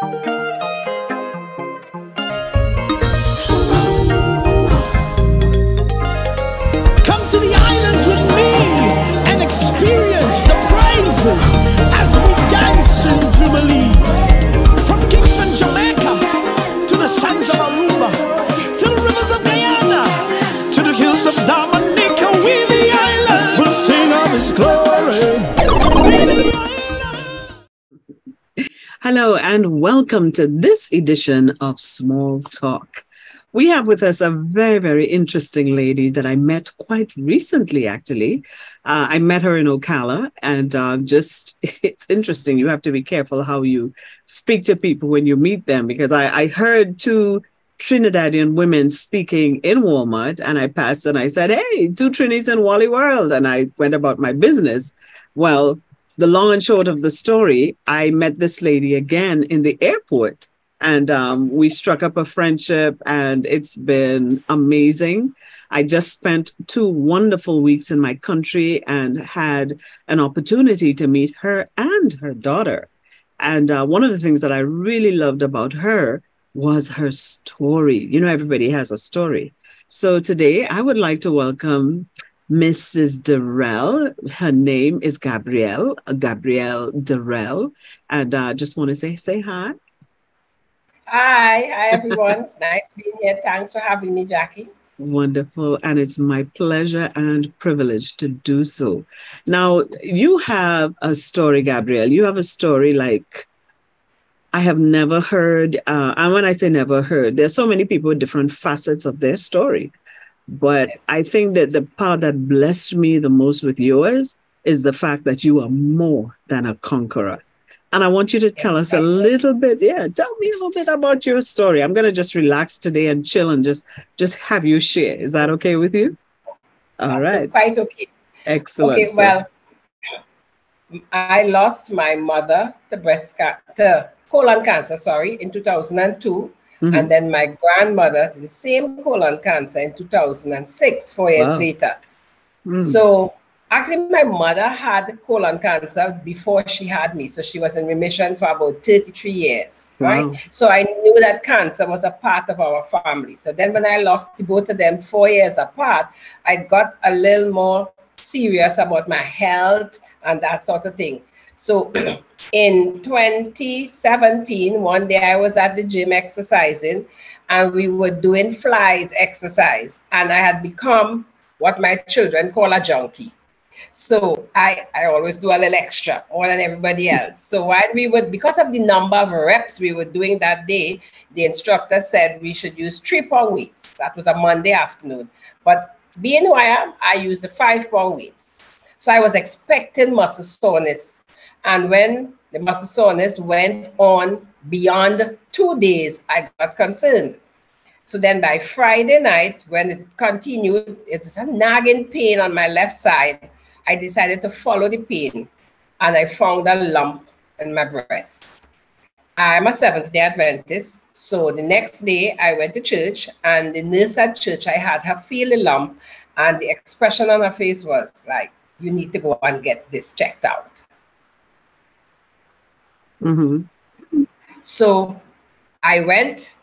Come Hello, and welcome to this edition of Small Talk. We have with us a very, very interesting lady that I met quite recently, actually. Uh, I met her in Ocala, and uh, just it's interesting. You have to be careful how you speak to people when you meet them because I, I heard two Trinidadian women speaking in Walmart, and I passed and I said, Hey, two Trinis in Wally World. And I went about my business. Well, the long and short of the story, I met this lady again in the airport and um, we struck up a friendship and it's been amazing. I just spent two wonderful weeks in my country and had an opportunity to meet her and her daughter. And uh, one of the things that i really loved about her was her story. You know everybody has a story. So today i would like to welcome Mrs. Darrell. Her name is Gabrielle, Gabrielle Darrell. And I uh, just want to say, say hi. Hi, hi everyone. it's nice being here. Thanks for having me, Jackie. Wonderful. And it's my pleasure and privilege to do so. Now, you have a story, Gabrielle. You have a story like I have never heard. Uh, and when I say never heard, there's so many people with different facets of their story. But. I think that the part that blessed me the most with yours is the fact that you are more than a conqueror. And I want you to tell us a little bit. Yeah, tell me a little bit about your story. I'm gonna just relax today and chill and just just have you share. Is that okay with you? All right. Quite okay. Excellent. Okay, well, I lost my mother to breast cancer, colon cancer, sorry, in 2002. Mm-hmm. And then my grandmother the same colon cancer in 2006, four years wow. later. Mm. So Actually, my mother had colon cancer before she had me. So she was in remission for about 33 years, right? So I knew that cancer was a part of our family. So then when I lost both of them four years apart, I got a little more serious about my health and that sort of thing. So in 2017, one day I was at the gym exercising and we were doing flies exercise. And I had become what my children call a junkie. So I, I always do a little extra more than everybody else. So while we would, because of the number of reps we were doing that day, the instructor said we should use three pound weights. That was a Monday afternoon. But being who I am, I used the five pound weights. So I was expecting muscle soreness. And when the soreness went on beyond two days, I got concerned. So then by Friday night, when it continued, it was a nagging pain on my left side. I decided to follow the pain and I found a lump in my breast. I'm a Seventh day Adventist. So the next day I went to church and the nurse at church, I had her feel the lump and the expression on her face was like, you need to go and get this checked out. Mm-hmm. So I went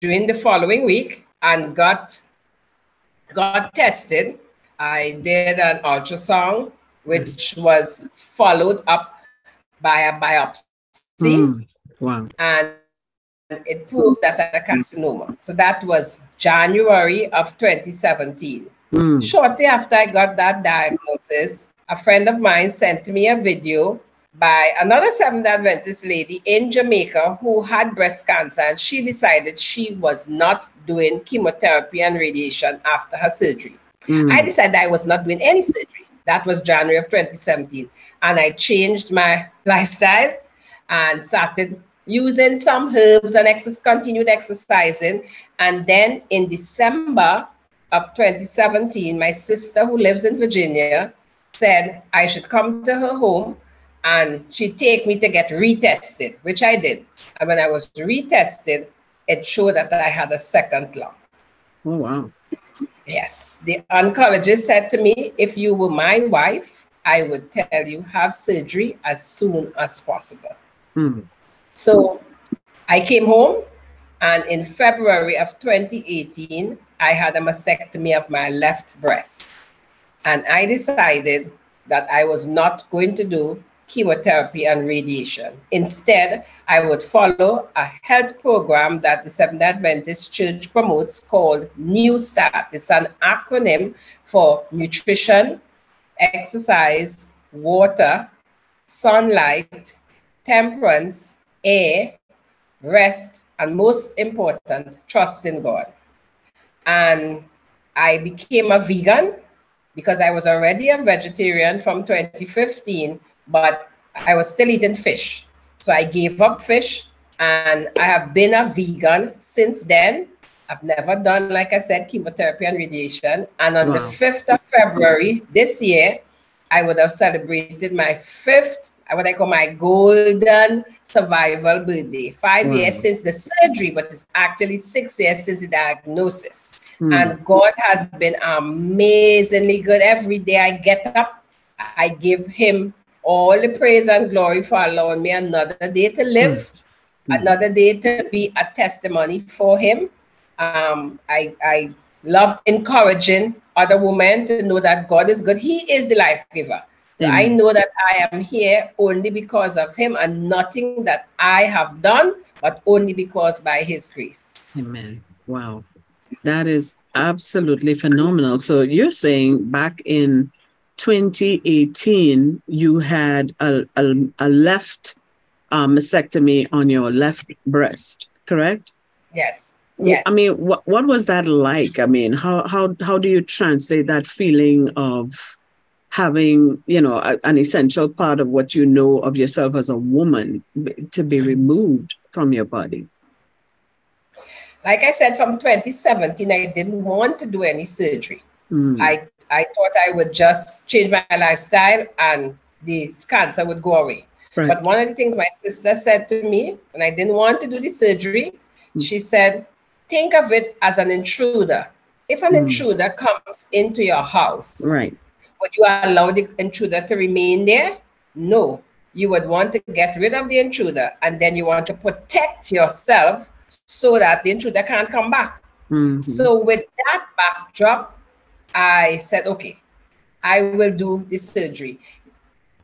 during the following week and got got tested I did an ultrasound, which was followed up by a biopsy. Mm, wow. And it proved that I had a carcinoma. So that was January of 2017. Mm. Shortly after I got that diagnosis, a friend of mine sent me a video by another Seventh Adventist lady in Jamaica who had breast cancer, and she decided she was not doing chemotherapy and radiation after her surgery. Mm. I decided I was not doing any surgery. That was January of 2017. And I changed my lifestyle and started using some herbs and ex- continued exercising. And then in December of 2017, my sister who lives in Virginia said I should come to her home and she'd take me to get retested, which I did. And when I was retested, it showed that I had a second lump. Oh, wow. Yes, the oncologist said to me, if you were my wife, I would tell you have surgery as soon as possible. Hmm. So I came home, and in February of 2018, I had a mastectomy of my left breast. And I decided that I was not going to do chemotherapy and radiation. Instead, I would follow a health program that the Seventh Adventist Church promotes called New Start. It's an acronym for nutrition, exercise, water, sunlight, temperance, air, rest, and most important, trust in God. And I became a vegan because I was already a vegetarian from 2015, but I was still eating fish. So I gave up fish and I have been a vegan since then. I've never done, like I said, chemotherapy and radiation. And on wow. the 5th of February this year, I would have celebrated my fifth, what I call my golden survival birthday. Five wow. years since the surgery, but it's actually six years since the diagnosis. Mm. And God has been amazingly good. Every day I get up, I give Him all the praise and glory for allowing me another day to live, mm. another day to be a testimony for Him. Um, I, I love encouraging other women to know that God is good. He is the life giver. So I know that I am here only because of Him and nothing that I have done, but only because by His grace. Amen. Wow. That is absolutely phenomenal. So you're saying back in 2018, you had a, a, a left uh, mastectomy on your left breast, correct? Yes. Yes. I mean, what what was that like? I mean, how how how do you translate that feeling of having, you know, a, an essential part of what you know of yourself as a woman to be removed from your body? like I said, from 2017, I didn't want to do any surgery. Mm. I, I thought I would just change my lifestyle and the cancer would go away. Right. But one of the things my sister said to me, and I didn't want to do the surgery, mm. she said, think of it as an intruder. If an mm. intruder comes into your house, right. would you allow the intruder to remain there? No. You would want to get rid of the intruder and then you want to protect yourself so that the intruder can't come back. Mm-hmm. So with that backdrop, I said, okay, I will do this surgery.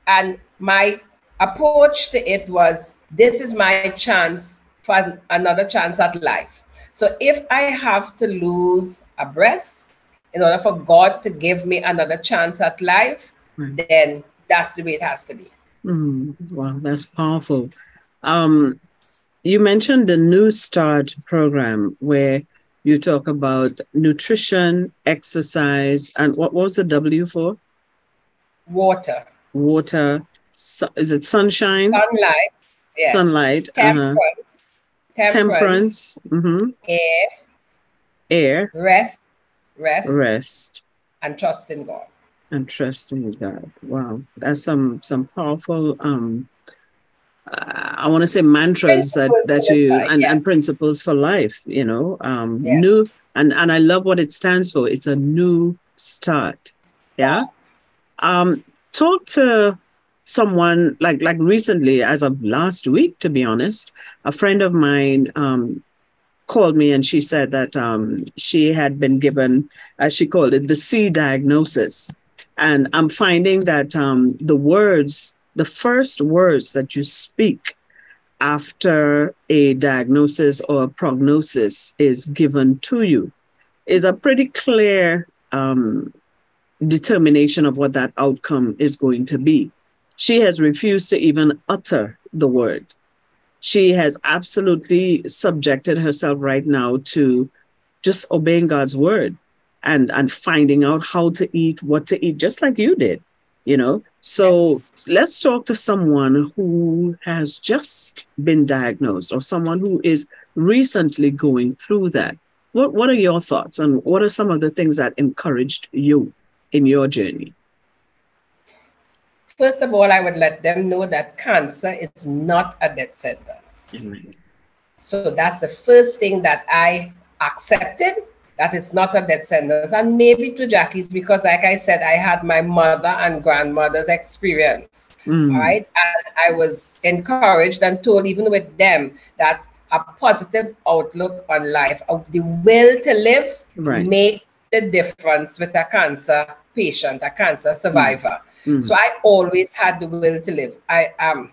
And my approach to it was this is my chance for another chance at life. So if I have to lose a breast in order for God to give me another chance at life, mm. then that's the way it has to be. Mm, wow, that's powerful. Um, you mentioned the New Start program where you talk about nutrition, exercise, and what was the W for? Water. Water. is it sunshine? Sunlight. Yes. Sunlight. Temperance. Uh-huh. Temperance. Temperance. Mm-hmm. Air. Air. Rest. Rest. Rest. And trust in God. And trust in God. Wow, that's some some powerful um I want to say mantras that that you and, yes. and principles for life. You know, um, yes. new and and I love what it stands for. It's a new start. Yeah. Um, talk to someone like like recently, as of last week, to be honest, a friend of mine um, called me and she said that um, she had been given, as she called it, the C diagnosis. And I'm finding that um, the words the first words that you speak after a diagnosis or a prognosis is given to you is a pretty clear um, determination of what that outcome is going to be. She has refused to even utter the word. She has absolutely subjected herself right now to just obeying God's word and, and finding out how to eat, what to eat, just like you did you know so let's talk to someone who has just been diagnosed or someone who is recently going through that. What what are your thoughts and what are some of the things that encouraged you in your journey? First of all i would let them know that cancer is not a death sentence. Mm-hmm. so that's the first thing that i accepted that it's not a death sentence. And maybe to Jackie's because, like I said, I had my mother and grandmother's experience, mm. right? And I was encouraged and told, even with them, that a positive outlook on life, the will to live right. makes the difference with a cancer patient, a cancer survivor. Mm. So I always had the will to live. I um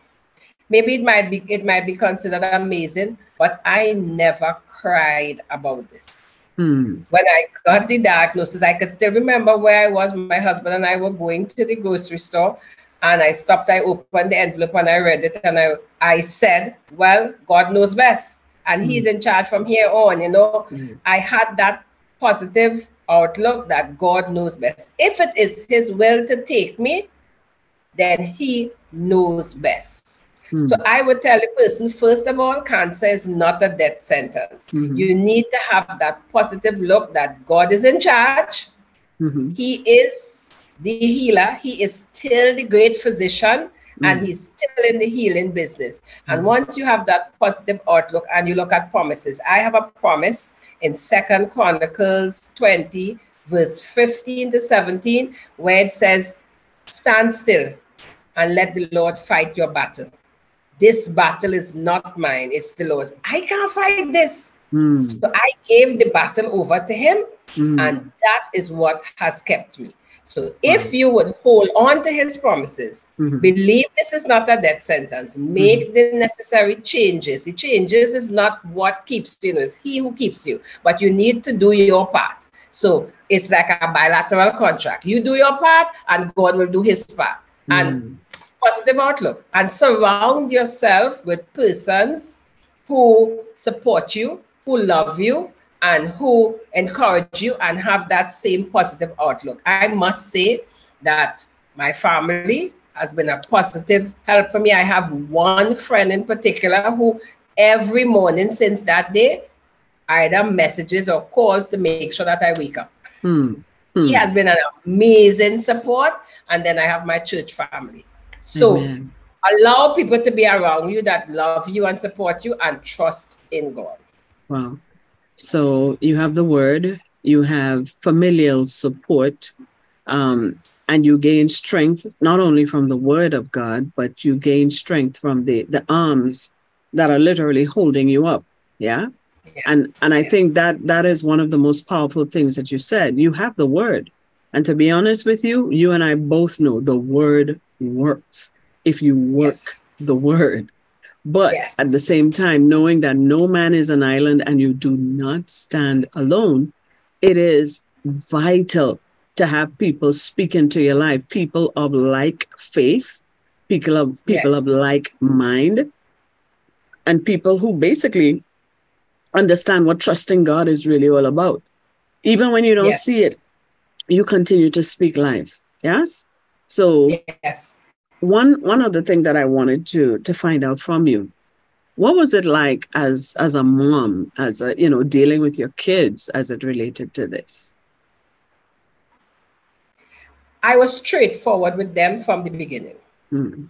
maybe it might be it might be considered amazing, but I never cried about this. Mm. When I got the diagnosis, I could still remember where I was. My husband and I were going to the grocery store, and I stopped. I opened the envelope and I read it, and I I said, "Well, God knows best, and He's in charge from here on." You know, Mm. I had that positive outlook that God knows best. If it is His will to take me, then He knows best. Mm. So I would tell a person, first of all, cancer is not a death sentence. Mhm. You need to have that positive look that God is in charge. Mhm. He is the healer. He is still the great physician and Mm. he's still in the healing business. And Mm. once you have that positive outlook and you look at promises, I have a promise in Second Chronicles 20, verse 15 to 17, where it says, Stand still and let the Lord fight your battle. This battle is not mine, it's the Lord's. I can't fight this. Mm. So I gave the battle over to him, Mm. and that is what has kept me. So if you would hold on to his promises, Mhm. believe this is not a death sentence, make the necessary changes. The changes is not what keeps you, it's he who keeps you, but you need to do your part. So it's like a bilateral contract. You do your part, and God will do his part. And Mm. Positive outlook and surround yourself with persons who support you, who love you, and who encourage you and have that same positive outlook. I must say that my family has been a positive help for me. I have one friend in particular who every morning since that day either messages or calls to make sure that I wake up. Mm. He Mm. has been an amazing support. And then I have my church family. So Amen. allow people to be around you that love you and support you and trust in God. Wow. So you have the word, you have familial support, um, and you gain strength not only from the word of God, but you gain strength from the the arms that are literally holding you up. Yeah. Yeah. And and I Yes. think that that is one of the most powerful things that you said. You have the word. And to be honest with you, you and I both know the word works if you work Yes. the word. But Yes. at the same time, knowing that no man is an island and you do not stand alone, it is vital to have people speak into your life, people of like faith, people of people Yes. of like mind, and people who basically understand what trusting God is really all about. Even when you don't see it, you continue to speak life. Yes. So Yes. one one other thing that I wanted to to find out from you, what was it like as as a mom, as a you know dealing with your kids as it related to this? I was straightforward with them from the beginning. Mm,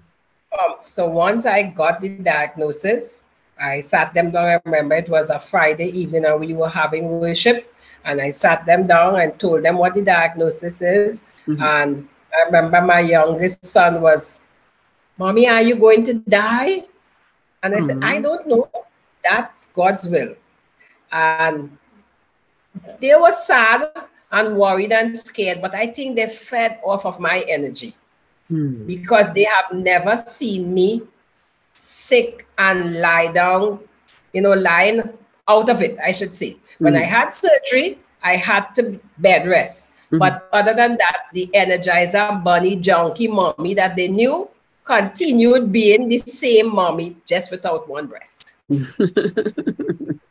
Um, so once I got the diagnosis, I sat them down. I remember it was a Friday evening and we were having worship. And I sat them down and told them what the diagnosis is. Mhm. And I remember my youngest son was, Mommy, are you going to die? And I said, Mhm. I don't know. That's God's will. And they were sad and worried and scared, but I think they fed off of my energy mm, because they have never seen me sick and lie down, you know, lying out of it, I should say. When I Mm. had surgery, I had to bed rest. Mhm. But other than that, the energizer bunny junkie mommy that they knew continued being the same mommy, just without one breast.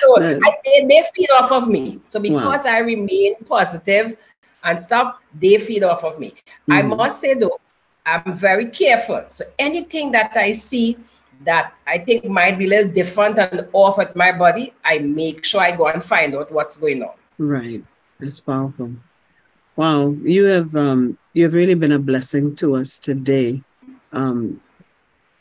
So I, they, they feed off of me. So because I remain positive and stuff, they feed off of me. I Mhm. must say though, I'm very careful. So anything that I see that I think might be a little different and off at my body, I make sure I go and find out what's going on. Right. That's powerful. Wow, you have um you have really been a blessing to us today. Um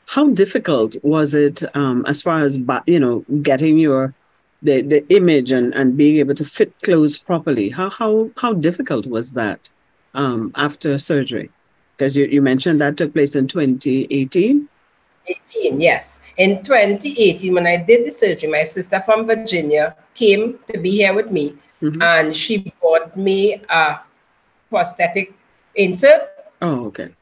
how difficult was it um as far as you know getting your the the image and and being able to fit clothes properly? How how how difficult was that um after surgery? Because you, you mentioned that took place in 2018. 18, yes. In 2018, when I did the surgery, my sister from Virginia came to be here with me Mhm. and she bought me a prosthetic insert. Oh, okay.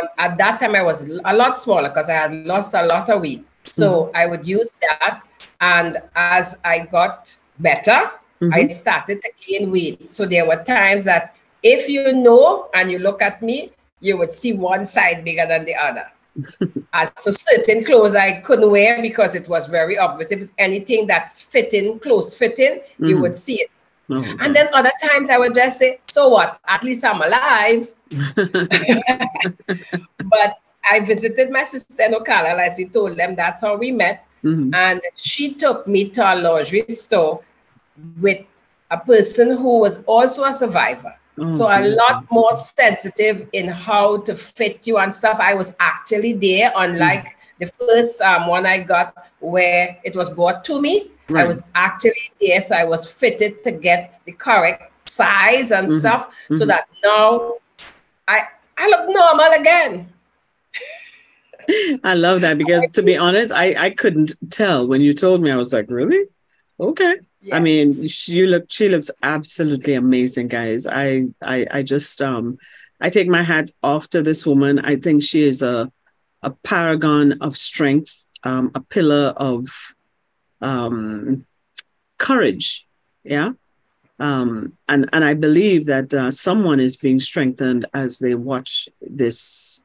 And at that time, I was a lot smaller because I had lost a lot of weight. So I would use that. And as I got better, I Mhm. started to gain weight. So there were times that if you know and you look at me, you would see one side bigger than the other. and so certain clothes I couldn't wear because it was very obvious. If it's anything that's fitting, close fitting, you Mhm. would see it. Oh, okay. And then other times I would just say, so what? At least I'm alive. But I visited my sister in Ocala, as you told them, that's how we met. Mhm. And she took me to a lingerie store with a person who was also a survivor. Oh, So a lot more sensitive in how to fit you and stuff. I was actually there, unlike the first um, one I got where it was brought to me. I was actually there, so I was fitted to get the correct size and Mhm. stuff, so Mhm. that now I I look normal again. I love that because to be honest, I, I couldn't tell when you told me. I was like, really? Okay. I mean, she look she looks absolutely amazing, guys. I I I just um I take my hat off to this woman. I think she is a a paragon of strength, um, a pillar of um courage. Yeah. Um, and and I believe that uh, someone is being strengthened as they watch this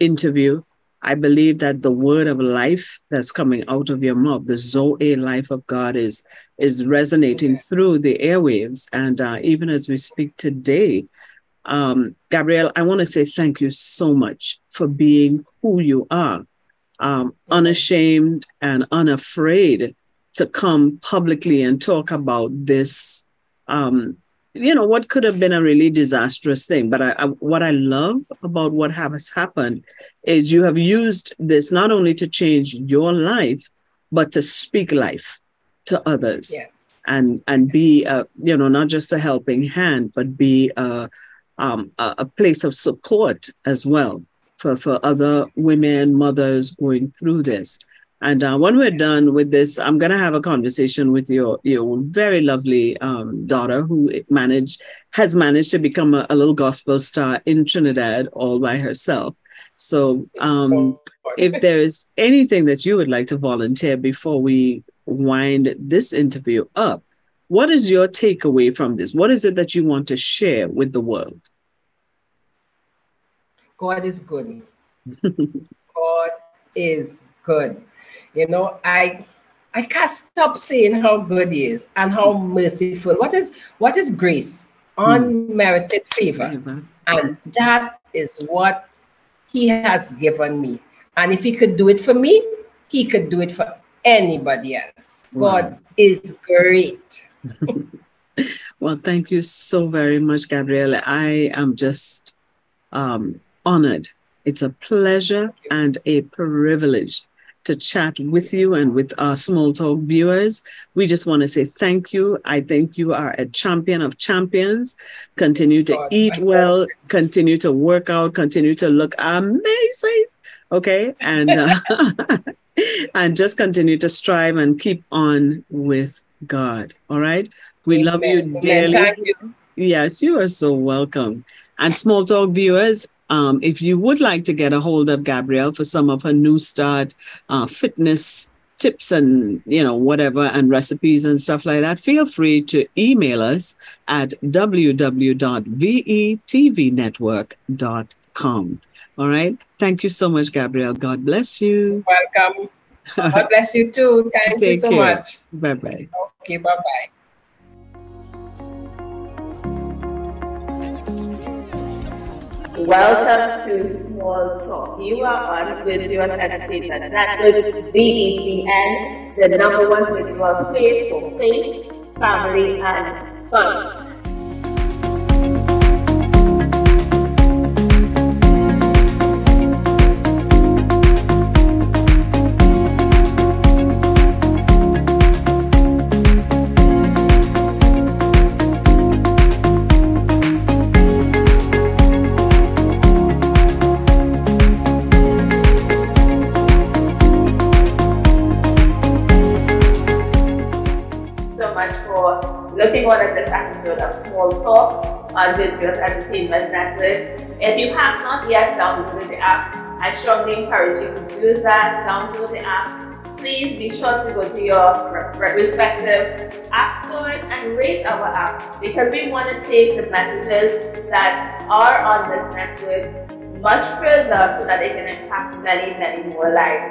interview. I believe that the word of life that's coming out of your mouth, the Zoe life of God, is is resonating through the airwaves. And uh, even as we speak today, um, Gabrielle, I want to say thank you so much for being who you are, um, unashamed and unafraid to come publicly and talk about this. Um, you know what could have been a really disastrous thing, but I, I, what I love about what has happened is you have used this not only to change your life, but to speak life to others yes. and and be a, you know not just a helping hand but be a um, a, a place of support as well for for other women mothers going through this and uh, when we're done with this i'm going to have a conversation with your your very lovely um, daughter who managed has managed to become a, a little gospel star in trinidad all by herself so um, if there's anything that you would like to volunteer before we wind this interview up, what is your takeaway from this? What is it that you want to share with the world? God is good. God is good. You know, I I can't stop saying how good he is and how merciful. What is what is grace? Unmerited favor. And that is what he has given me. And if he could do it for me, he could do it for anybody else. Wow. God is great. Well, thank you so very much, Gabrielle. I am just um, honored. It's a pleasure and a privilege to chat with you and with our small talk viewers. We just want to say thank you. I think you are a champion of champions. Continue to God, eat well, God. continue to work out, continue to look amazing. Okay. And uh, and just continue to strive and keep on with God. All right. We love you Amen. Amen. dearly. Thank you. Yes, you are so welcome. And small talk viewers, um, if you would like to get a hold of Gabrielle for some of her new start uh, fitness tips and you know whatever and recipes and stuff like that, feel free to email us at www.vetvnetwork.com. All right. Thank you so much, Gabrielle. God bless you. Welcome. God bless you too. Thank you so care. much. Bye bye. Okay, bye bye. Welcome to Small Talk. You are on with Virtual Entertainment Network, BECN, the number one virtual space for faith, family, and fun. Looking on at this episode of Small Talk on Virtuous Entertainment Network. If you have not yet downloaded the app, I strongly encourage you to do that. Download the app. Please be sure to go to your respective app stores and rate our app because we want to take the messages that are on this network much further so that they can impact many, many more lives.